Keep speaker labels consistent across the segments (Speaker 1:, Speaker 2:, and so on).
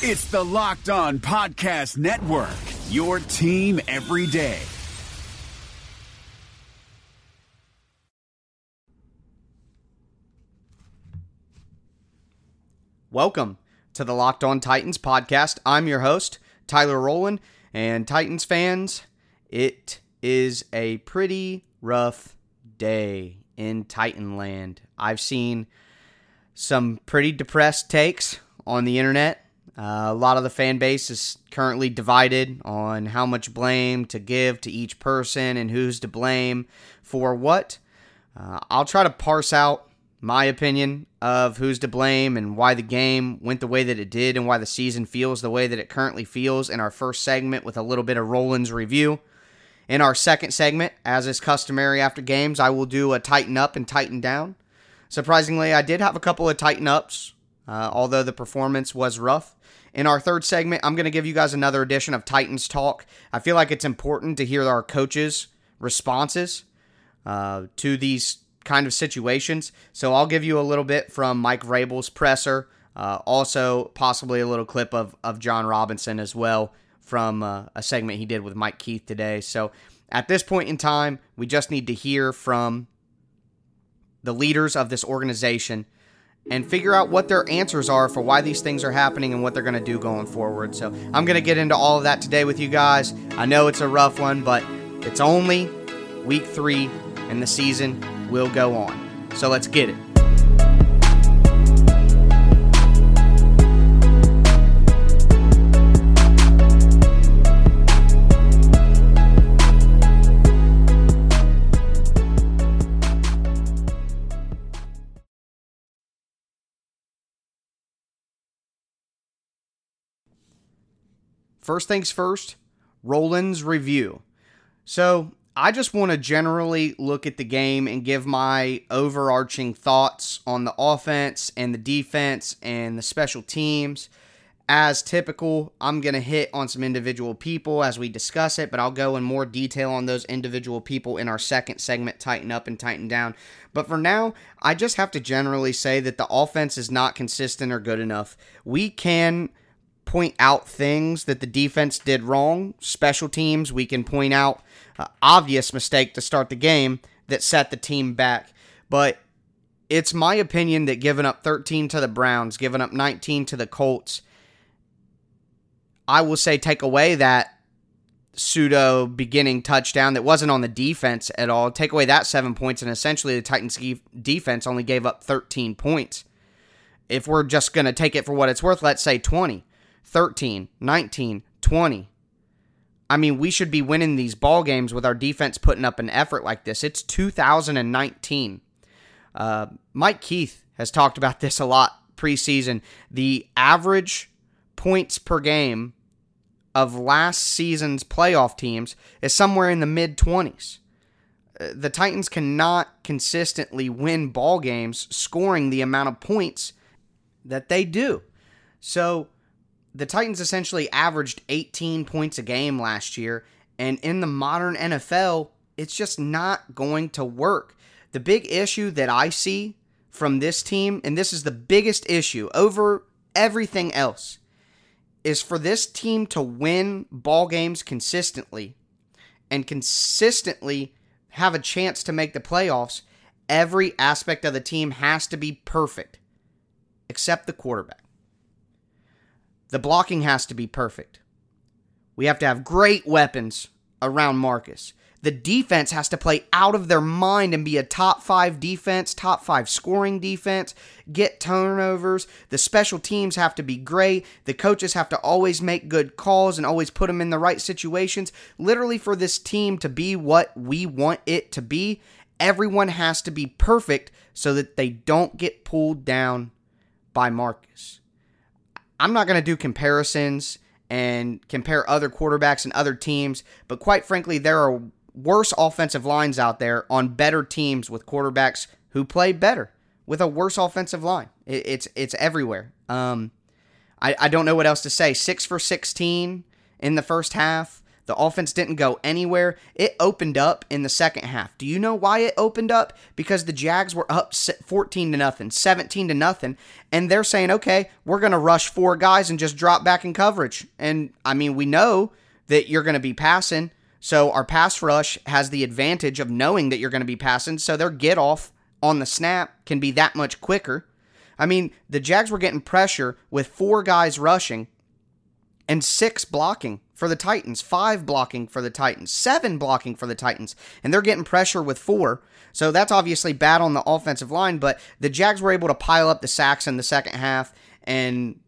Speaker 1: It's the Locked On Podcast Network, your team every day.
Speaker 2: Welcome to the Locked On Titans podcast. I'm your host, Tyler Rowland, and Titans fans, it is a pretty rough day in Titanland. I've seen some pretty depressed takes on the internet. Uh, a lot of the fan base is currently divided on how much blame to give to each person and who's to blame for what. Uh, I'll try to parse out my opinion of who's to blame and why the game went the way that it did and why the season feels the way that it currently feels in our first segment with a little bit of Rowland's review. In our second segment, as is customary after games, I will do a Titan up and Titan down. Surprisingly, I did have a couple of Titan ups, uh, although the performance was rough. In our third segment, I'm going to give you guys another edition of Titans Talk. I feel like it's important to hear our coaches' responses uh, to these kind of situations. So I'll give you a little bit from Mike Vrabel's presser, uh, also possibly a little clip of, of Jon Robinson as well from uh, a segment he did with Mike Keith today. So at this point in time, we just need to hear from the leaders of this organization and figure out what their answers are for why these things are happening and what they're going to do going forward. So I'm going to get into all of that today with you guys. I know it's a rough one, but it's only week three and the season will go on. So let's get it. First things first, Rowland's review. So, I just want to generally look at the game and give my overarching thoughts on the offense and the defense and the special teams. As typical, I'm going to hit on some individual people as we discuss it, but I'll go in more detail on those individual people in our second segment, Titan Up and Titan Down. But for now, I just have to generally say that the offense is not consistent or good enough. We can point out things that the defense did wrong. Special teams, we can point out uh, obvious mistake to start the game that set the team back. But it's my opinion that giving up 13 to the Browns, giving up 19 to the Colts, I will say take away that pseudo beginning touchdown that wasn't on the defense at all. Take away that seven points, and essentially the Titans defense only gave up 13 points. If we're just going to take it for what it's worth, let's say 20. 13, 19, 20. I mean, we should be winning these ball games with our defense putting up an effort like this. It's 2019. Uh, Mike Keith has talked about this a lot preseason. The average points per game of last season's playoff teams is somewhere in the mid 20s. Uh, the Titans cannot consistently win ball games scoring the amount of points that they do. So, the Titans essentially averaged 18 points a game last year, and in the modern NFL, it's just not going to work. The big issue that I see from this team, and this is the biggest issue over everything else, is for this team to win ball games consistently and consistently have a chance to make the playoffs. Every aspect of the team has to be perfect, except the quarterback. The blocking has to be perfect. We have to have great weapons around Marcus. The defense has to play out of their mind and be a top five defense, top five scoring defense, get turnovers. The special teams have to be great. The coaches have to always make good calls and always put them in the right situations. Literally, for this team to be what we want it to be, everyone has to be perfect so that they don't get pulled down by Marcus. I'm not going to do comparisons and compare other quarterbacks and other teams, but quite frankly, there are worse offensive lines out there on better teams with quarterbacks who play better with a worse offensive line. It's it's everywhere. Um, I, I don't know what else to say. Six for 16 in the first half. The offense didn't go anywhere. It opened up in the second half. Do you know why it opened up? Because the Jags were up 14 to nothing, 17 to nothing, and they're saying, "Okay, we're going to rush four guys and just drop back in coverage." And I mean, we know that you're going to be passing, so our pass rush has the advantage of knowing that you're going to be passing, so their get off on the snap can be that much quicker. I mean, the Jags were getting pressure with four guys rushing and six blocking for the Titans, five blocking for the Titans, seven blocking for the Titans, and they're getting pressure with four. So that's obviously bad on the offensive line, but the Jags were able to pile up the sacks in the second half and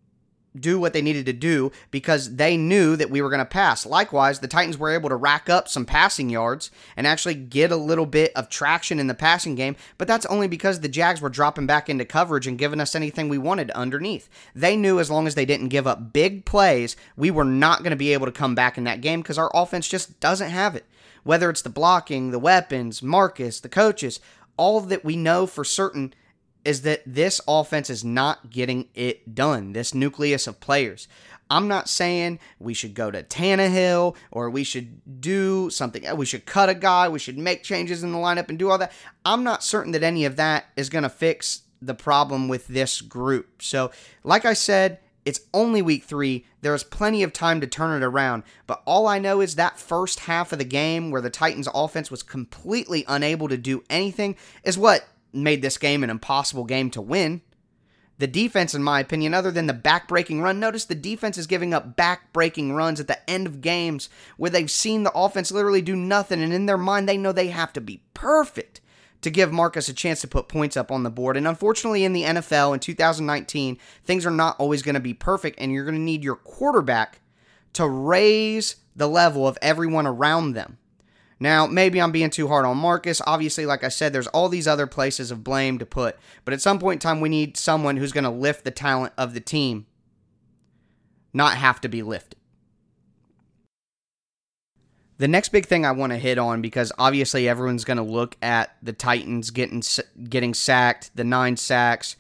Speaker 2: do what they needed to do because they knew that we were going to pass. Likewise, the Titans were able to rack up some passing yards and actually get a little bit of traction in the passing game, but that's only because the Jags were dropping back into coverage and giving us anything we wanted underneath. They knew as long as they didn't give up big plays, we were not going to be able to come back in that game because our offense just doesn't have it. Whether it's the blocking, the weapons, Marcus, the coaches, all that we know for certain is that this offense is not getting it done, this nucleus of players. I'm not saying we should go to Tannehill or we should do something. We should cut a guy. We should make changes in the lineup and do all that. I'm not certain that any of that is going to fix the problem with this group. So, like I said, it's only week three. There is plenty of time to turn it around. But all I know is that first half of the game where the Titans' offense was completely unable to do anything is what made this game an impossible game to win. The defense, in my opinion, other than the back-breaking run, notice the defense is giving up back-breaking runs at the end of games where they've seen the offense literally do nothing, and in their mind they know they have to be perfect to give Marcus a chance to put points up on the board. And unfortunately, in the NFL in 2019, things are not always going to be perfect, and you're going to need your quarterback to raise the level of everyone around them. Now, maybe I'm being too hard on Marcus. Obviously, like I said, there's all these other places of blame to put. But at some point in time, we need someone who's going to lift the talent of the team, not have to be lifted. The next big thing I want to hit on because obviously everyone's going to look at the Titans getting getting sacked, the 9 sacks.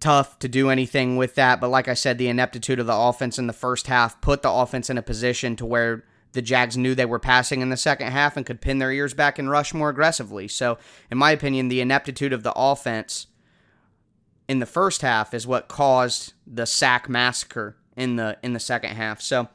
Speaker 2: Tough to do anything with that, but like I said, the ineptitude of the offense in the first half put the offense in a position to where the Jags knew they were passing in the second half and could pin their ears back and rush more aggressively. So, in my opinion, the ineptitude of the offense in the first half is what caused the sack massacre in the in the second half. So,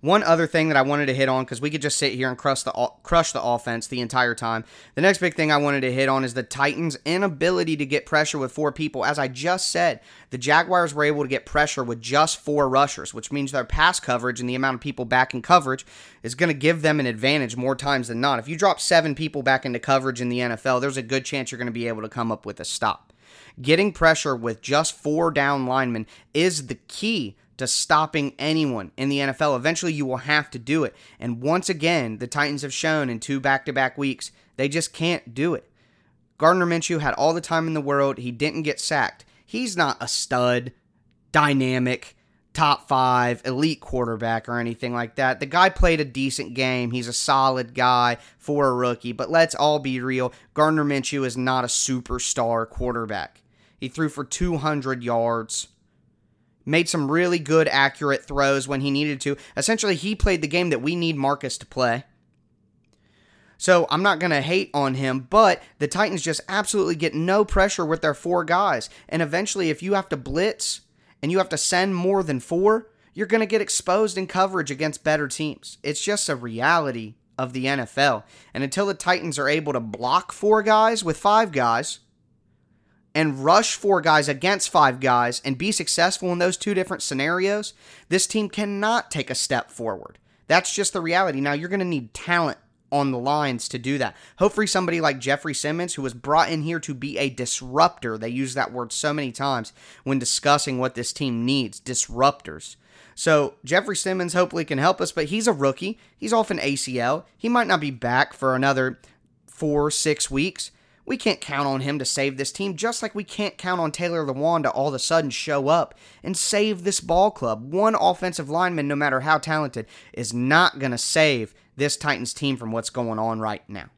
Speaker 2: one other thing that I wanted to hit on because we could just sit here and crush the crush the offense the entire time. The next big thing I wanted to hit on is the Titans' inability to get pressure with four people. As I just said, the Jaguars were able to get pressure with just four rushers, which means their pass coverage and the amount of people back in coverage is going to give them an advantage more times than not. If you drop seven people back into coverage in the NFL, there's a good chance you're going to be able to come up with a stop. Getting pressure with just four down linemen is the key to stopping anyone in the NFL. Eventually, you will have to do it. And once again, the Titans have shown in two back to back weeks, they just can't do it. Gardner Minshew had all the time in the world. He didn't get sacked. He's not a stud, dynamic, top five, elite quarterback or anything like that. The guy played a decent game. He's a solid guy for a rookie. But let's all be real Gardner Minshew is not a superstar quarterback. He threw for 200 yards made some really good, accurate throws when he needed to. Essentially, he played the game that we need Marcus to play. So I'm not going to hate on him, but the Titans just absolutely get no pressure with their four guys. And eventually, if you have to blitz and you have to send more than four, you're going to get exposed in coverage against better teams. It's just a reality of the NFL. And until the Titans are able to block four guys with five guys, and rush four guys against five guys and be successful in those two different scenarios, this team cannot take a step forward. That's just the reality. Now, you're going to need talent on the lines to do that. Hopefully, somebody like Jeffrey Simmons, who was brought in here to be a disruptor, they use that word so many times when discussing what this team needs disruptors. So, Jeffrey Simmons hopefully can help us, but he's a rookie. He's off an ACL. He might not be back for another four, six weeks we can't count on him to save this team, just like we can't count on Taylor Lewan to all of a sudden show up and save this ball club. One offensive lineman, no matter how talented, is not going to save this Titans team from what's going on right now.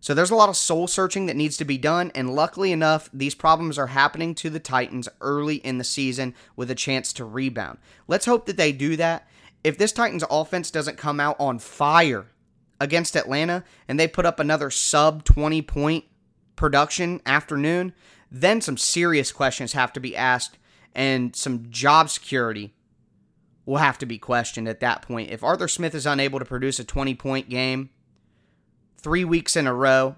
Speaker 2: So there's a lot of soul searching that needs to be done, and luckily enough, these problems are happening to the Titans early in the season with a chance to rebound. Let's hope that they do that if this Titans offense doesn't come out on fire against Atlanta and they put up another sub 20 point production afternoon, then some serious questions have to be asked and some job security will have to be questioned at that point. If Arthur Smith is unable to produce a 20 point game three weeks in a row,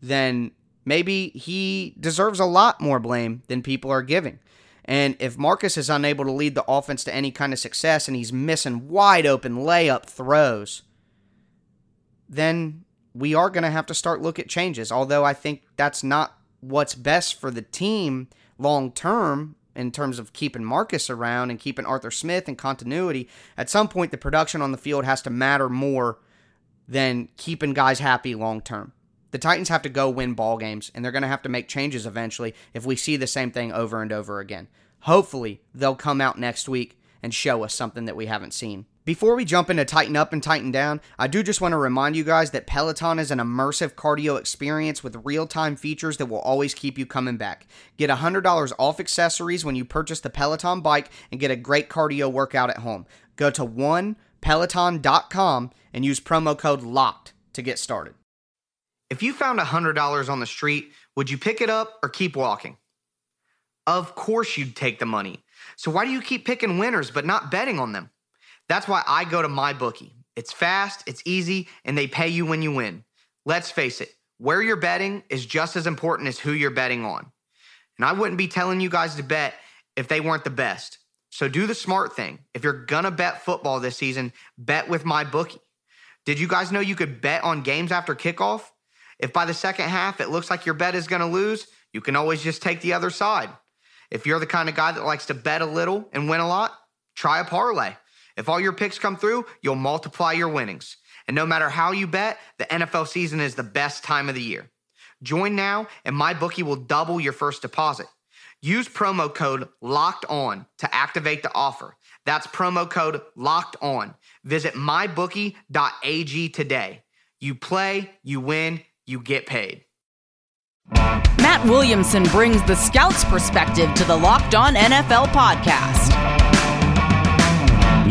Speaker 2: then maybe he deserves a lot more blame than people are giving. And if Marcus is unable to lead the offense to any kind of success and he's missing wide open layup throws, then we are going to have to start look at changes. Although I think that's not what's best for the team long term in terms of keeping Marcus around and keeping Arthur Smith and continuity. At some point, the production on the field has to matter more than keeping guys happy long term. The Titans have to go win ball games, and they're going to have to make changes eventually if we see the same thing over and over again. Hopefully, they'll come out next week and show us something that we haven't seen. Before we jump into Titan Up and Titan Down, I do just want to remind you guys that Peloton is an immersive cardio experience with real time features that will always keep you coming back. Get $100 off accessories when you purchase the Peloton bike and get a great cardio workout at home. Go to onepeloton.com and use promo code LOCKED to get started. If you found $100 on the street, would you pick it up or keep walking? Of course you'd take the money. So why do you keep picking winners but not betting on them? That's why I go to my bookie. It's fast, it's easy, and they pay you when you win. Let's face it, where you're betting is just as important as who you're betting on. And I wouldn't be telling you guys to bet if they weren't the best. So do the smart thing. If you're gonna bet football this season, bet with my bookie. Did you guys know you could bet on games after kickoff? If by the second half it looks like your bet is gonna lose, you can always just take the other side. If you're the kind of guy that likes to bet a little and win a lot, try a parlay. If all your picks come through, you'll multiply your winnings. And no matter how you bet, the NFL season is the best time of the year. Join now, and my bookie will double your first deposit. Use promo code LOCKED ON to activate the offer. That's promo code LOCKED ON. Visit mybookie.ag today. You play, you win, you get paid.
Speaker 3: Matt Williamson brings the scout's perspective to the Locked On NFL podcast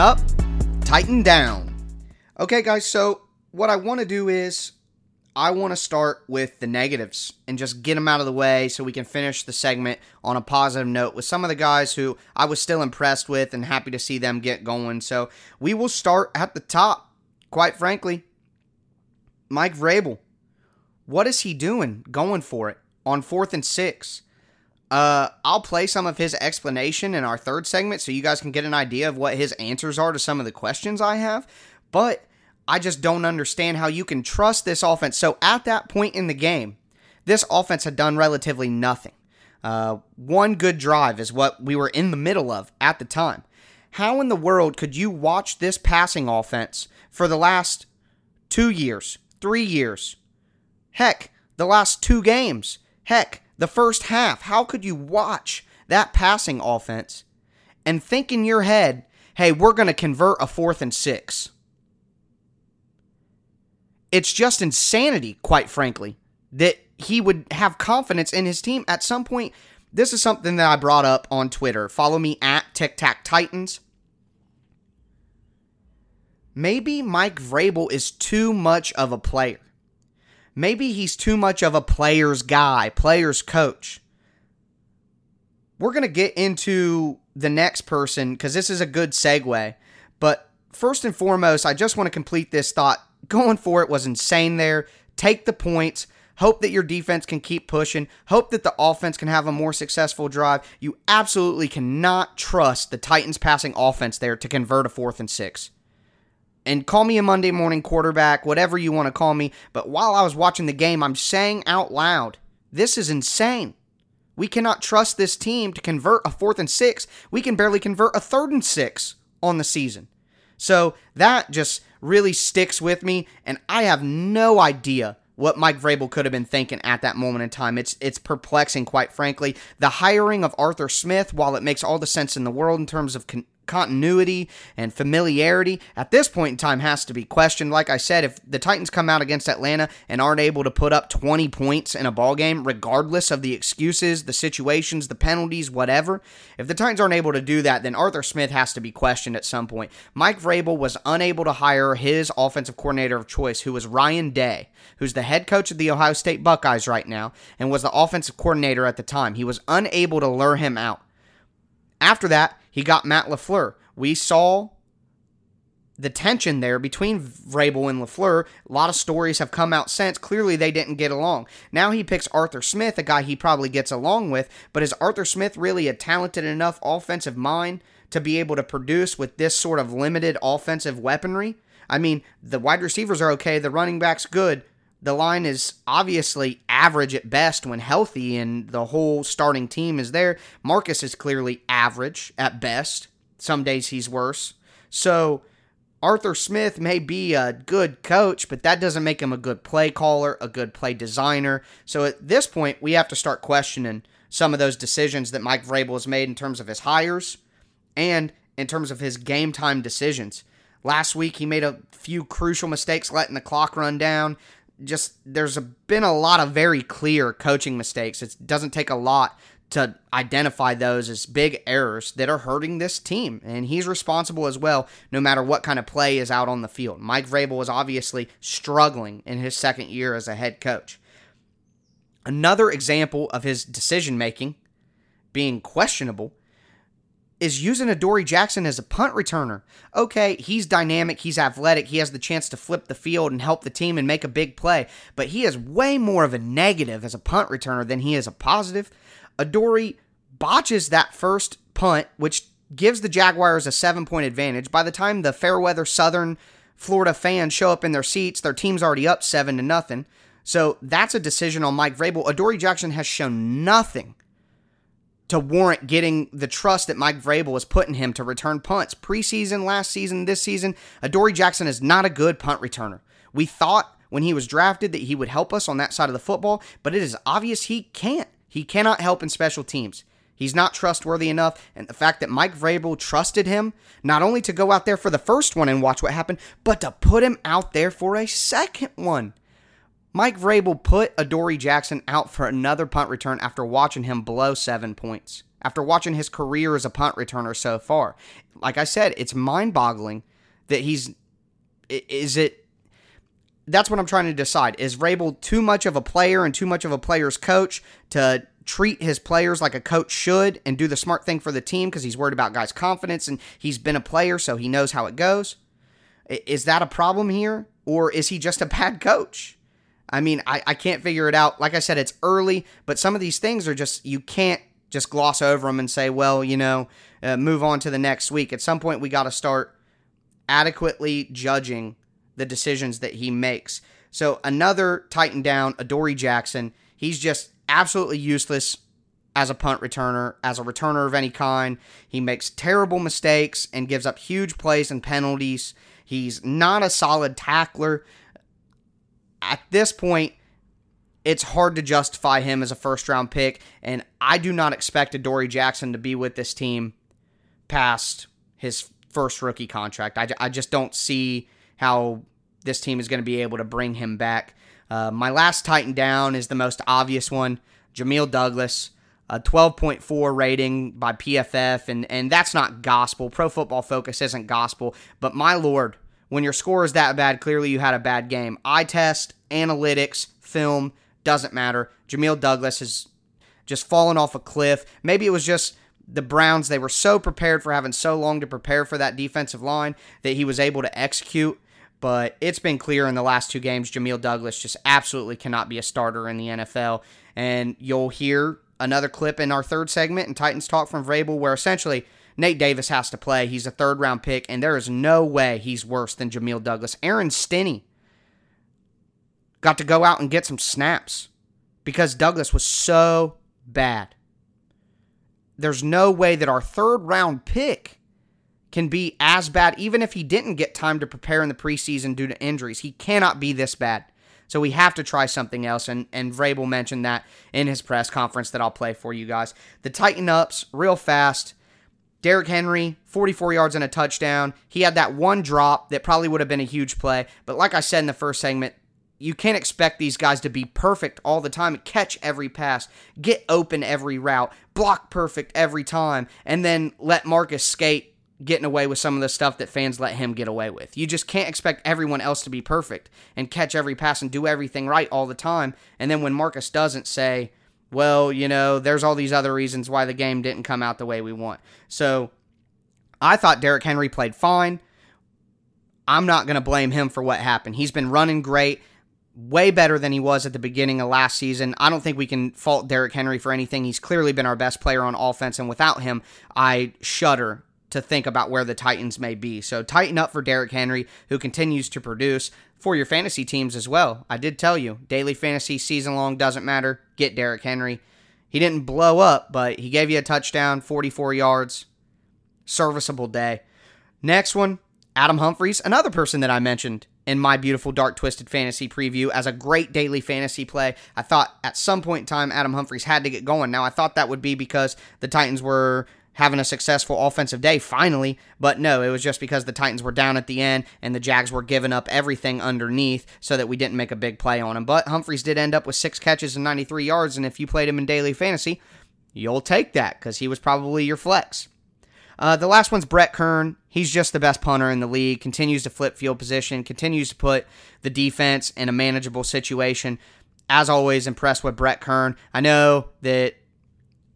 Speaker 2: Up, Titan down. Okay, guys, so what I want to do is I want to start with the negatives and just get them out of the way so we can finish the segment on a positive note with some of the guys who I was still impressed with and happy to see them get going. So we will start at the top. Quite frankly, Mike Vrabel. What is he doing going for it on fourth and six? Uh, I'll play some of his explanation in our third segment so you guys can get an idea of what his answers are to some of the questions I have. But I just don't understand how you can trust this offense. So at that point in the game, this offense had done relatively nothing. Uh, one good drive is what we were in the middle of at the time. How in the world could you watch this passing offense for the last two years, three years? Heck, the last two games. Heck, the first half. How could you watch that passing offense and think in your head, hey, we're going to convert a fourth and six? It's just insanity, quite frankly, that he would have confidence in his team at some point. This is something that I brought up on Twitter. Follow me at Tic Tac Titans. Maybe Mike Vrabel is too much of a player maybe he's too much of a player's guy, player's coach. We're going to get into the next person because this is a good segue. But first and foremost, I just want to complete this thought. Going for it was insane there. Take the points. Hope that your defense can keep pushing. Hope that the offense can have a more successful drive. You absolutely cannot trust the Titans passing offense there to convert a fourth and six. And call me a Monday morning quarterback, whatever you want to call me. But while I was watching the game, I'm saying out loud, this is insane. We cannot trust this team to convert a fourth and six. We can barely convert a third and six on the season. So that just really sticks with me, and I have no idea what Mike Vrabel could have been thinking at that moment in time. It's it's perplexing, quite frankly. The hiring of Arthur Smith, while it makes all the sense in the world in terms of con- continuity and familiarity at this point in time has to be questioned. Like I said, if the Titans come out against Atlanta and aren't able to put up 20 points in a ball game, regardless of the excuses, the situations, the penalties, whatever, if the Titans aren't able to do that, then Arthur Smith has to be questioned at some point. Mike Vrabel was unable to hire his offensive coordinator of choice, who was Ryan Day, who's the head coach of the Ohio State Buckeyes right now and was the offensive coordinator at the time. He was unable to lure him out. After that, he got Matt LaFleur. We saw the tension there between Vrabel and LaFleur. A lot of stories have come out since. Clearly, they didn't get along. Now he picks Arthur Smith, a guy he probably gets along with, but is Arthur Smith really a talented enough offensive mind to be able to produce with this sort of limited offensive weaponry? I mean, the wide receivers are okay, the running back's good, the line is obviously average at best when healthy, and the whole starting team is there. Marcus is clearly average at best. Some days he's worse. So Arthur Smith may be a good coach, but that doesn't make him a good play caller, a good play designer. So at this point, we have to start questioning some of those decisions that Mike Vrabel has made in terms of his hires and in terms of his game time decisions. Last week, he made a few crucial mistakes letting the clock run down just there's a, been a lot of very clear coaching mistakes. It doesn't take a lot to identify those as big errors that are hurting this team. And he's responsible as well, no matter what kind of play is out on the field. Mike Vrabel was obviously struggling in his second year as a head coach. Another example of his decision making being questionable is using Adoree Jackson as a punt returner. Okay, he's dynamic, he's athletic, he has the chance to flip the field and help the team and make a big play, but he is way more of a negative as a punt returner than he is a positive. Adoree botches that first punt, which gives the Jaguars a seven point advantage. By the time the Fairweather Southern Florida fans show up in their seats, their team's already up seven to nothing. So that's a decision on Mike Vrabel. Adoree Jackson has shown nothing to warrant getting the trust that Mike Vrabel has put in him to return punts. Preseason, last season, this season, Adoree Jackson is not a good punt returner. We thought when he was drafted that he would help us on that side of the football, but it is obvious he can't. He cannot help in special teams. He's not trustworthy enough, and the fact that Mike Vrabel trusted him not only to go out there for the first one and watch what happened, but to put him out there for a second one. Mike Vrabel put Adoree Jackson out for another punt return after watching him blow seven points. After watching his career as a punt returner so far. Like I said, it's mind boggling that he's. Is it. That's what I'm trying to decide. Is Vrabel too much of a player and too much of a player's coach to treat his players like a coach should and do the smart thing for the team because he's worried about guys' confidence and he's been a player so he knows how it goes? Is that a problem here? Or is he just a bad coach? I mean, I, I can't figure it out. Like I said, it's early, but some of these things are just, you can't just gloss over them and say, well, you know, uh, move on to the next week. At some point, we got to start adequately judging the decisions that he makes. So another Titan down, Adoree Jackson. He's just absolutely useless as a punt returner, as a returner of any kind. He makes terrible mistakes and gives up huge plays and penalties. He's not a solid tackler at this point, it's hard to justify him as a first round pick, and I do not expect Adoree Jackson to be with this team past his first rookie contract. I, I just don't see how this team is going to be able to bring him back. Uh, my last Titan down is the most obvious one Jamil Douglas, a 12.4 rating by PFF, and, and that's not gospel. Pro Football Focus isn't gospel, but my lord, when your score is that bad, clearly you had a bad game. Eye test, analytics, film, doesn't matter. Jamil Douglas has just fallen off a cliff. Maybe it was just the Browns, they were so prepared for having so long to prepare for that defensive line that he was able to execute. But it's been clear in the last two games, Jamil Douglas just absolutely cannot be a starter in the NFL. And you'll hear another clip in our third segment in Titans Talk from Vrabel, where essentially Nate Davis has to play. He's a third round pick, and there is no way he's worse than Jamil Douglas. Aaron Stinnie got to go out and get some snaps because Douglas was so bad. There's no way that our third round pick can be as bad, even if he didn't get time to prepare in the preseason due to injuries. He cannot be this bad. So we have to try something else. And, and Vrabel mentioned that in his press conference that I'll play for you guys. The Titan ups, real fast. Derrick Henry, 44 yards and a touchdown. He had that one drop that probably would have been a huge play. But like I said in the first segment, you can't expect these guys to be perfect all the time, catch every pass, get open every route, block perfect every time, and then let Marcus skate getting away with some of the stuff that fans let him get away with. You just can't expect everyone else to be perfect and catch every pass and do everything right all the time. And then when Marcus doesn't say, well, you know, there's all these other reasons why the game didn't come out the way we want. So I thought Derrick Henry played fine. I'm not going to blame him for what happened. He's been running great way better than he was at the beginning of last season. I don't think we can fault Derrick Henry for anything. He's clearly been our best player on offense, and without him, I shudder to think about where the Titans may be. So Titan up for Derrick Henry, who continues to produce for your fantasy teams as well. I did tell you, daily fantasy season long doesn't matter. Get Derrick Henry. He didn't blow up, but he gave you a touchdown, 44 yards. Serviceable day. Next one, Adam Humphries, another person that I mentioned in my beautiful dark twisted fantasy preview as a great daily fantasy play. I thought at some point in time Adam Humphries had to get going. Now I thought that would be because the Titans were having a successful offensive day finally, but no, it was just because the Titans were down at the end and the Jags were giving up everything underneath so that we didn't make a big play on him. But Humphries did end up with 6 catches and 93 yards and if you played him in daily fantasy, you'll take that cuz he was probably your flex. Uh, the last one's Brett Kern. He's just the best punter in the league. Continues to flip field position. Continues to put the defense in a manageable situation. As always, impressed with Brett Kern. I know that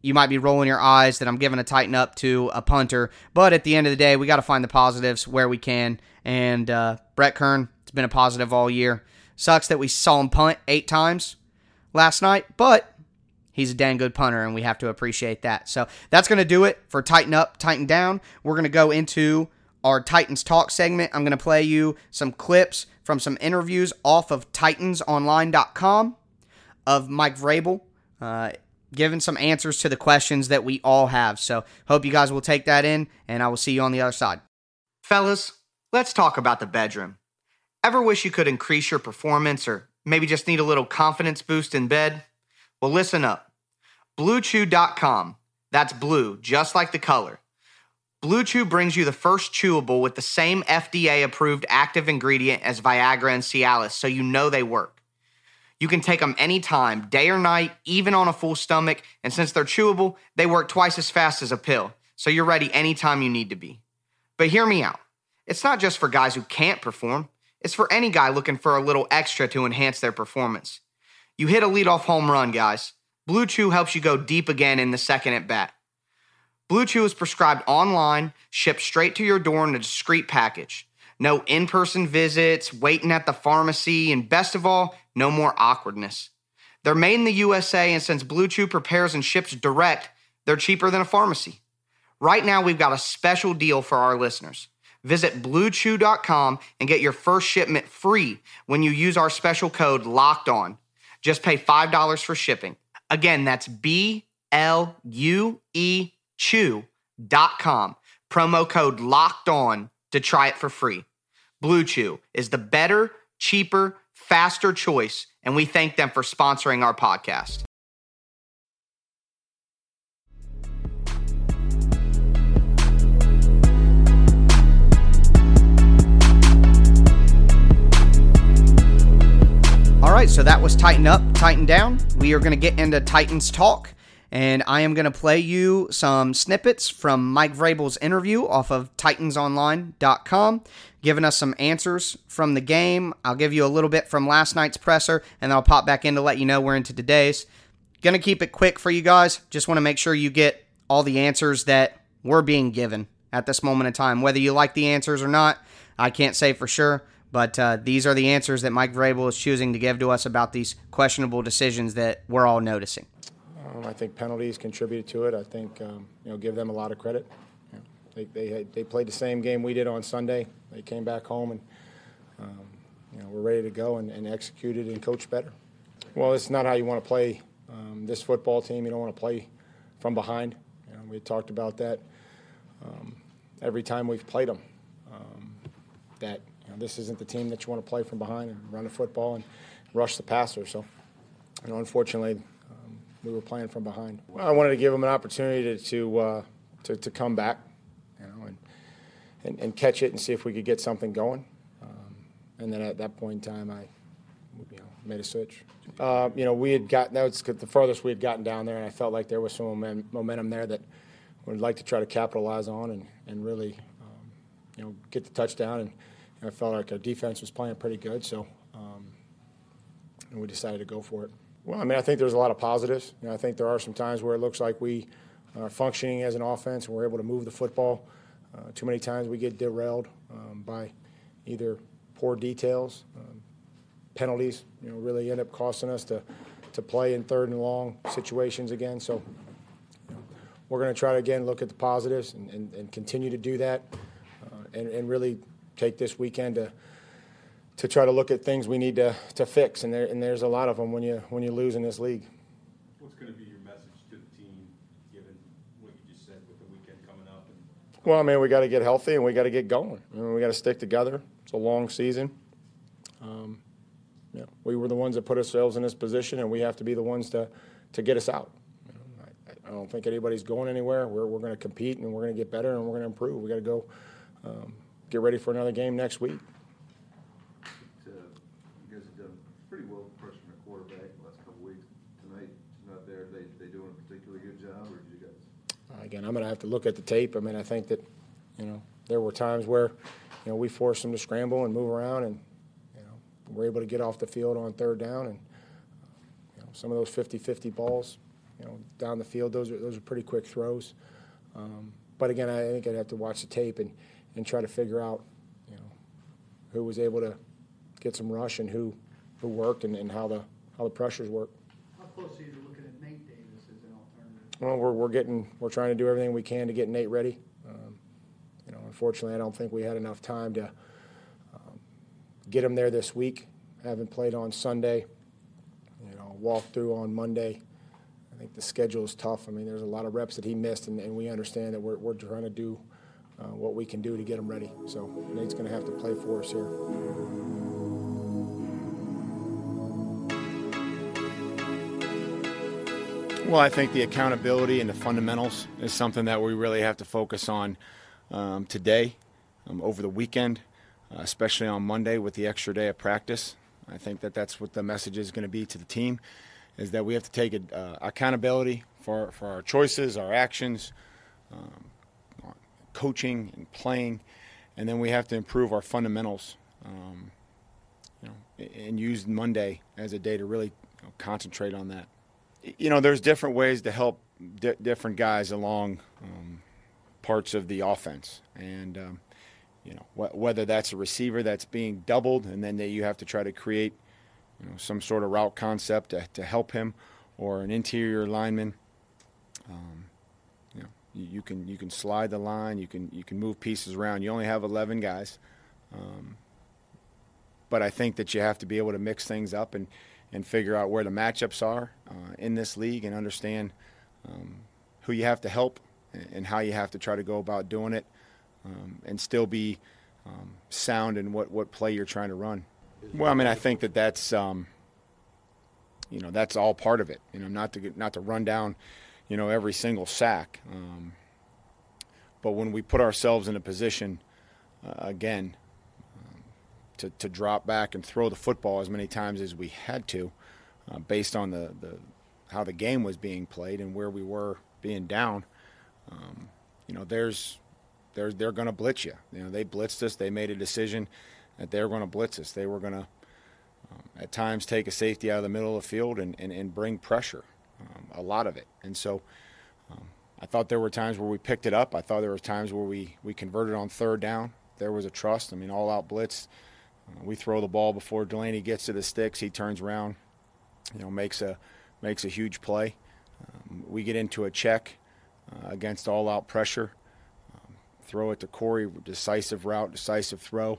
Speaker 2: you might be rolling your eyes that I'm giving a Titan up to a punter, but at the end of the day, we got to find the positives where we can. And uh, Brett Kern, it's been a positive all year. Sucks that we saw him punt eight times last night, but he's a dang good punter, and we have to appreciate that. So that's going to do it for Titan Up, Titan Down. We're going to go into our Titans Talk segment. I'm going to play you some clips from some interviews off of TitansOnline.com of Mike Vrabel. Uh, giving some answers to the questions that we all have. So, hope you guys will take that in, and I will see you on the other side. Fellas, let's talk about the bedroom. Ever wish you could increase your performance or maybe just need a little confidence boost in bed? Well, listen up. BlueChew.com. That's blue, just like the color. Blue Chew brings you the first chewable with the same FDA approved active ingredient as Viagra and Cialis, so you know they work. You can take them anytime, day or night, even on a full stomach, and since they're chewable, they work twice as fast as a pill, so you're ready anytime you need to be. But hear me out. It's not just for guys who can't perform, it's for any guy looking for a little extra to enhance their performance. You hit a leadoff home run, guys. Blue Chew helps you go deep again in the second at bat. Blue Chew is prescribed online, shipped straight to your door in a discreet package. No in person visits, waiting at the pharmacy, and best of all, no more awkwardness. They're made in the USA, and since Blue Chew prepares and ships direct, they're cheaper than a pharmacy. Right now, we've got a special deal for our listeners. Visit bluechew.com and get your first shipment free when you use our special code LOCKED ON. Just pay $5 for shipping. Again, that's B L U E chew.com. Promo code locked on to try it for free. Blue Chew is the better, cheaper, faster choice, and we thank them for sponsoring our podcast. All right, so that was Titan Up, Titan Down. We are going to get into Titans Talk, and I am going to play you some snippets from Mike Vrabel's interview off of TitansOnline.com, giving us some answers from the game. I'll give you a little bit from last night's presser, and then I'll pop back in to let you know we're into today's. Going to keep it quick for you guys. Just want to make sure you get all the answers that we're being given at this moment in time. Whether you like the answers or not, I can't say for sure. But uh, these are the answers that Mike Vrabel is choosing to give to us about these questionable decisions that we're all noticing.
Speaker 4: Um, I think penalties contributed to it. I think um, you know give them a lot of credit. You know, they they had, they played the same game we did on Sunday. They came back home and um, you know we're ready to go and, and executed and coached better. Well, it's not how you want to play um, this football team. You don't want to play from behind. You know, we talked about that um, every time we've played them. Um, that you know, this isn't the team that you want to play from behind and run the football and rush the passer. So, you know, unfortunately, we were playing from behind. I wanted to give them an opportunity to to, uh, to, to come back, you know, and, and, and catch it and see if we could get something going. Um, and then at that point in time, I you know, made a switch. Uh, you know, we had gotten that was the furthest we had gotten down there, and I felt like there was some momentum there that we'd like to try to capitalize on and, and really, um, you know, get the touchdown. And you know, I felt like our defense was playing pretty good, so um, and we decided to go for it. Well, I mean, I think there's a lot of positives. You know, I think there are some times where it looks like we are functioning as an offense and we're able to move the football. Uh, too many times we get derailed um, by either poor details, um, penalties, you know, really end up costing us to, to play in third and long situations again. So you know, we're going to try to, again, look at the positives and, and, and continue to do that uh, and, and really take this weekend to, to try to look at things we need to, to fix. And, there, and there's a lot of them when you, when you lose in this league.
Speaker 5: What's going to be your message to the team, given what you just said with the weekend coming up? And-
Speaker 4: well, I mean, we got to get healthy and we got to get going. I mean, we got to stick together. It's a long season. Um, know, we were the ones that put ourselves in this position, and we have to be the ones to, to get us out. I, I, don't think anybody's going anywhere. We're, we're going to compete, and we're going to get better, and we're going to improve. We got to go um, get ready for another game next week.
Speaker 5: uh, You guys have done pretty well pressing the quarterback the last couple weeks. Tonight, he's not there. They, they doing a particularly good job, or did you guys?
Speaker 4: Uh, again, I'm going to have to look at the tape. I mean, I think that, you know, there were times where, you know, we forced them to scramble and move around, and you know, we're able to get off the field on third down, and you know, some of those 50-50 balls, you know, down the field, those are those are pretty quick throws. Um, but again, I think I'd have to watch the tape and, and try to figure out, you know, who was able to get some rush and who who worked and, and how the how the pressures work.
Speaker 6: How close are you to looking at Nate Davis as an alternative?
Speaker 4: Well, we're, we're getting, we're trying to do everything we can to get Nate ready. Um, you know, unfortunately, I don't think we had enough time to um, get him there this week. Haven't played on Sunday. You know, walk through on Monday. I think the schedule is tough. I mean, there's a lot of reps that he missed, and, and we understand that we're, we're trying to do uh, what we can do to get him ready. So Nate's going to have to play for us here. Well, I think the accountability and the fundamentals is something that we really have to focus on um, today, um, over the weekend, uh, especially on Monday with the extra day of practice. I think that that's what the message is going to be to the team, is that we have to take uh, accountability for, for our choices, our actions, um, coaching and playing, and then we have to improve our fundamentals. Um, you know, and use Monday as a day to really you know, concentrate on that you know, there's different ways to help di- different guys along um, parts of the offense, and um, you know, wh- whether that's a receiver that's being doubled, and then they, you have to try to create, you know, some sort of route concept to, to help him, or an interior lineman. Um, you know, you, you, can you can slide the line, you can you can move pieces around. You only have 11 guys, um, but I think that you have to be able to mix things up and and figure out where the matchups are uh, in this league and understand um, who you have to help and how you have to try to go about doing it um, and still be um, sound in what, what play you're trying to run. Well, I mean, I think that that's um, you know that's all part of it. You know, not to get, not to run down, you know, every single sack. Um, but when we put ourselves in a position uh, again to, to drop back and throw the football as many times as we had to, uh, based on the, the how the game was being played and where we were being down. Um, you know, there's there's they're going to blitz you. You know, they blitzed us. They made a decision that they were going to blitz us. They were going to um, at times take a safety out of the middle of the field and, and, and bring pressure, um, a lot of it. And so um,
Speaker 7: I thought there were times where we picked it up. I thought there were times where we, we converted on third down. There was a trust. I mean, all out blitz. Uh, we throw the ball before Delanie gets to the sticks. He turns around, you know, makes a makes a huge play. Um, we get into a check uh, against all out pressure. Um, throw it to Corey, decisive route, decisive throw.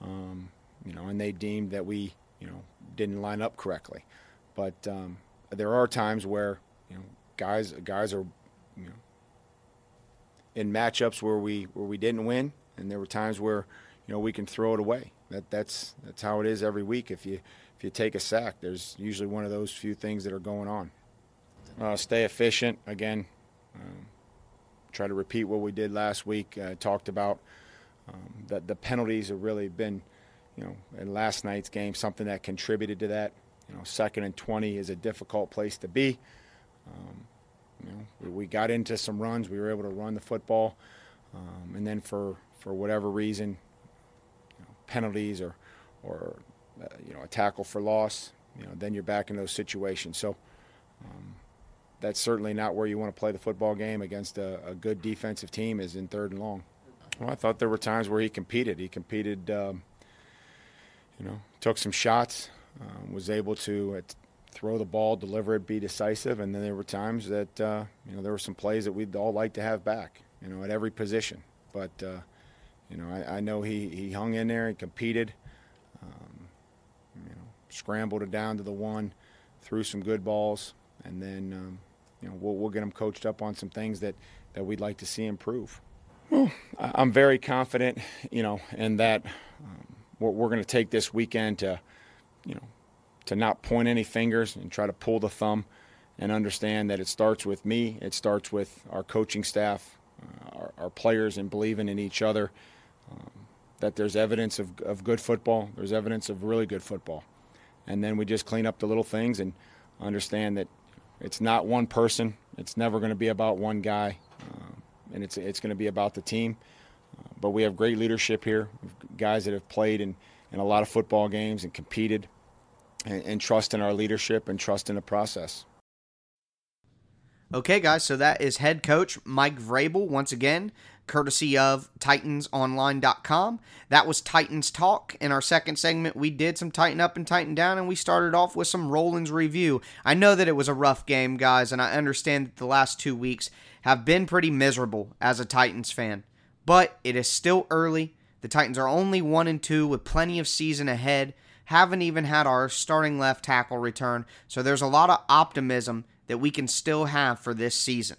Speaker 7: Um, you know, and they deemed that we, you know, didn't line up correctly. But um, there are times where, you know, guys guys are, you know, in matchups where we where we didn't win, and there were times where, you know, we can throw it away. That that's that's how it is every week. If you if you take a sack, there's usually one of those few things that are going on. Uh, stay efficient again. Um, try to repeat what we did last week. Uh, talked about um, that the penalties have really been, you know, in last night's game something that contributed to that. You know, second and 20 is a difficult place to be. Um, you know, we, we, got into some runs. We were able to run the football, um, and then for for whatever reason, penalties or or uh, you know a tackle for loss, you know, then you're back in those situations. So. Um, that's certainly not where you want to play the football game against a, a, good defensive team is in third and long. Well, I thought there were times where he competed. He competed, um, you know, took some shots, uh, was able to uh, throw the ball, deliver it, be decisive, and then there were times that uh, you know there were some plays that we'd all like to have back, you know, at every position. But uh, you know, I, I, know he, he hung in there and competed. Um, you know, scrambled it down to the one, threw some good balls, and then um, you know we'll, we'll get him coached up on some things that, that we'd like to see improve. Well, I'm very confident, you know, in that um, we're, we're going to take this weekend to, you know, to not point any fingers and try to pull the thumb and understand that it starts with me, it starts with our coaching staff, uh, our, our, players, and believing in each other. That there's evidence of, of good football, there's evidence of really good football. And then we just clean up the little things and understand that it's not one person, it's never going to be about one guy. Uh, and it's it's going to be about the team. Uh, but we have great leadership here, guys that have played in, in a lot of football games and competed, and, and trust in our leadership and trust in the process.
Speaker 2: Okay, guys, so that is head coach Mike Vrabel once again, courtesy of TitansOnline.com. That was Titans Talk. In our second segment, we did some Titan Up and Titan Down, and we started off with some Rowland's review. I know that it was a rough game, guys, and I understand that the last two weeks have been pretty miserable as a Titans fan. But it is still early. The Titans are only 1 and 2 with plenty of season ahead. Haven't even had our starting left tackle return, so there's a lot of optimism that we can still have for this season.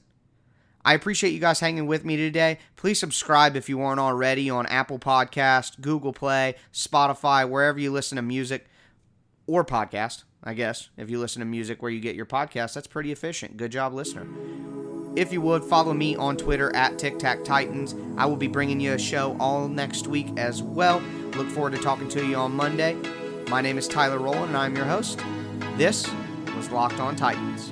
Speaker 2: I appreciate you guys hanging with me today. Please subscribe if you aren't already on Apple Podcast, Google Play, Spotify, wherever you listen to music or podcast. I guess if you listen to music where you get your podcast, that's pretty efficient. Good job, listener. If you would, follow me on Twitter at Tic Tac Titans. I will be bringing you a show all next week as well. Look forward to talking to you on Monday. My name is Tyler Rowland, and I'm your host. This was Locked On Titans.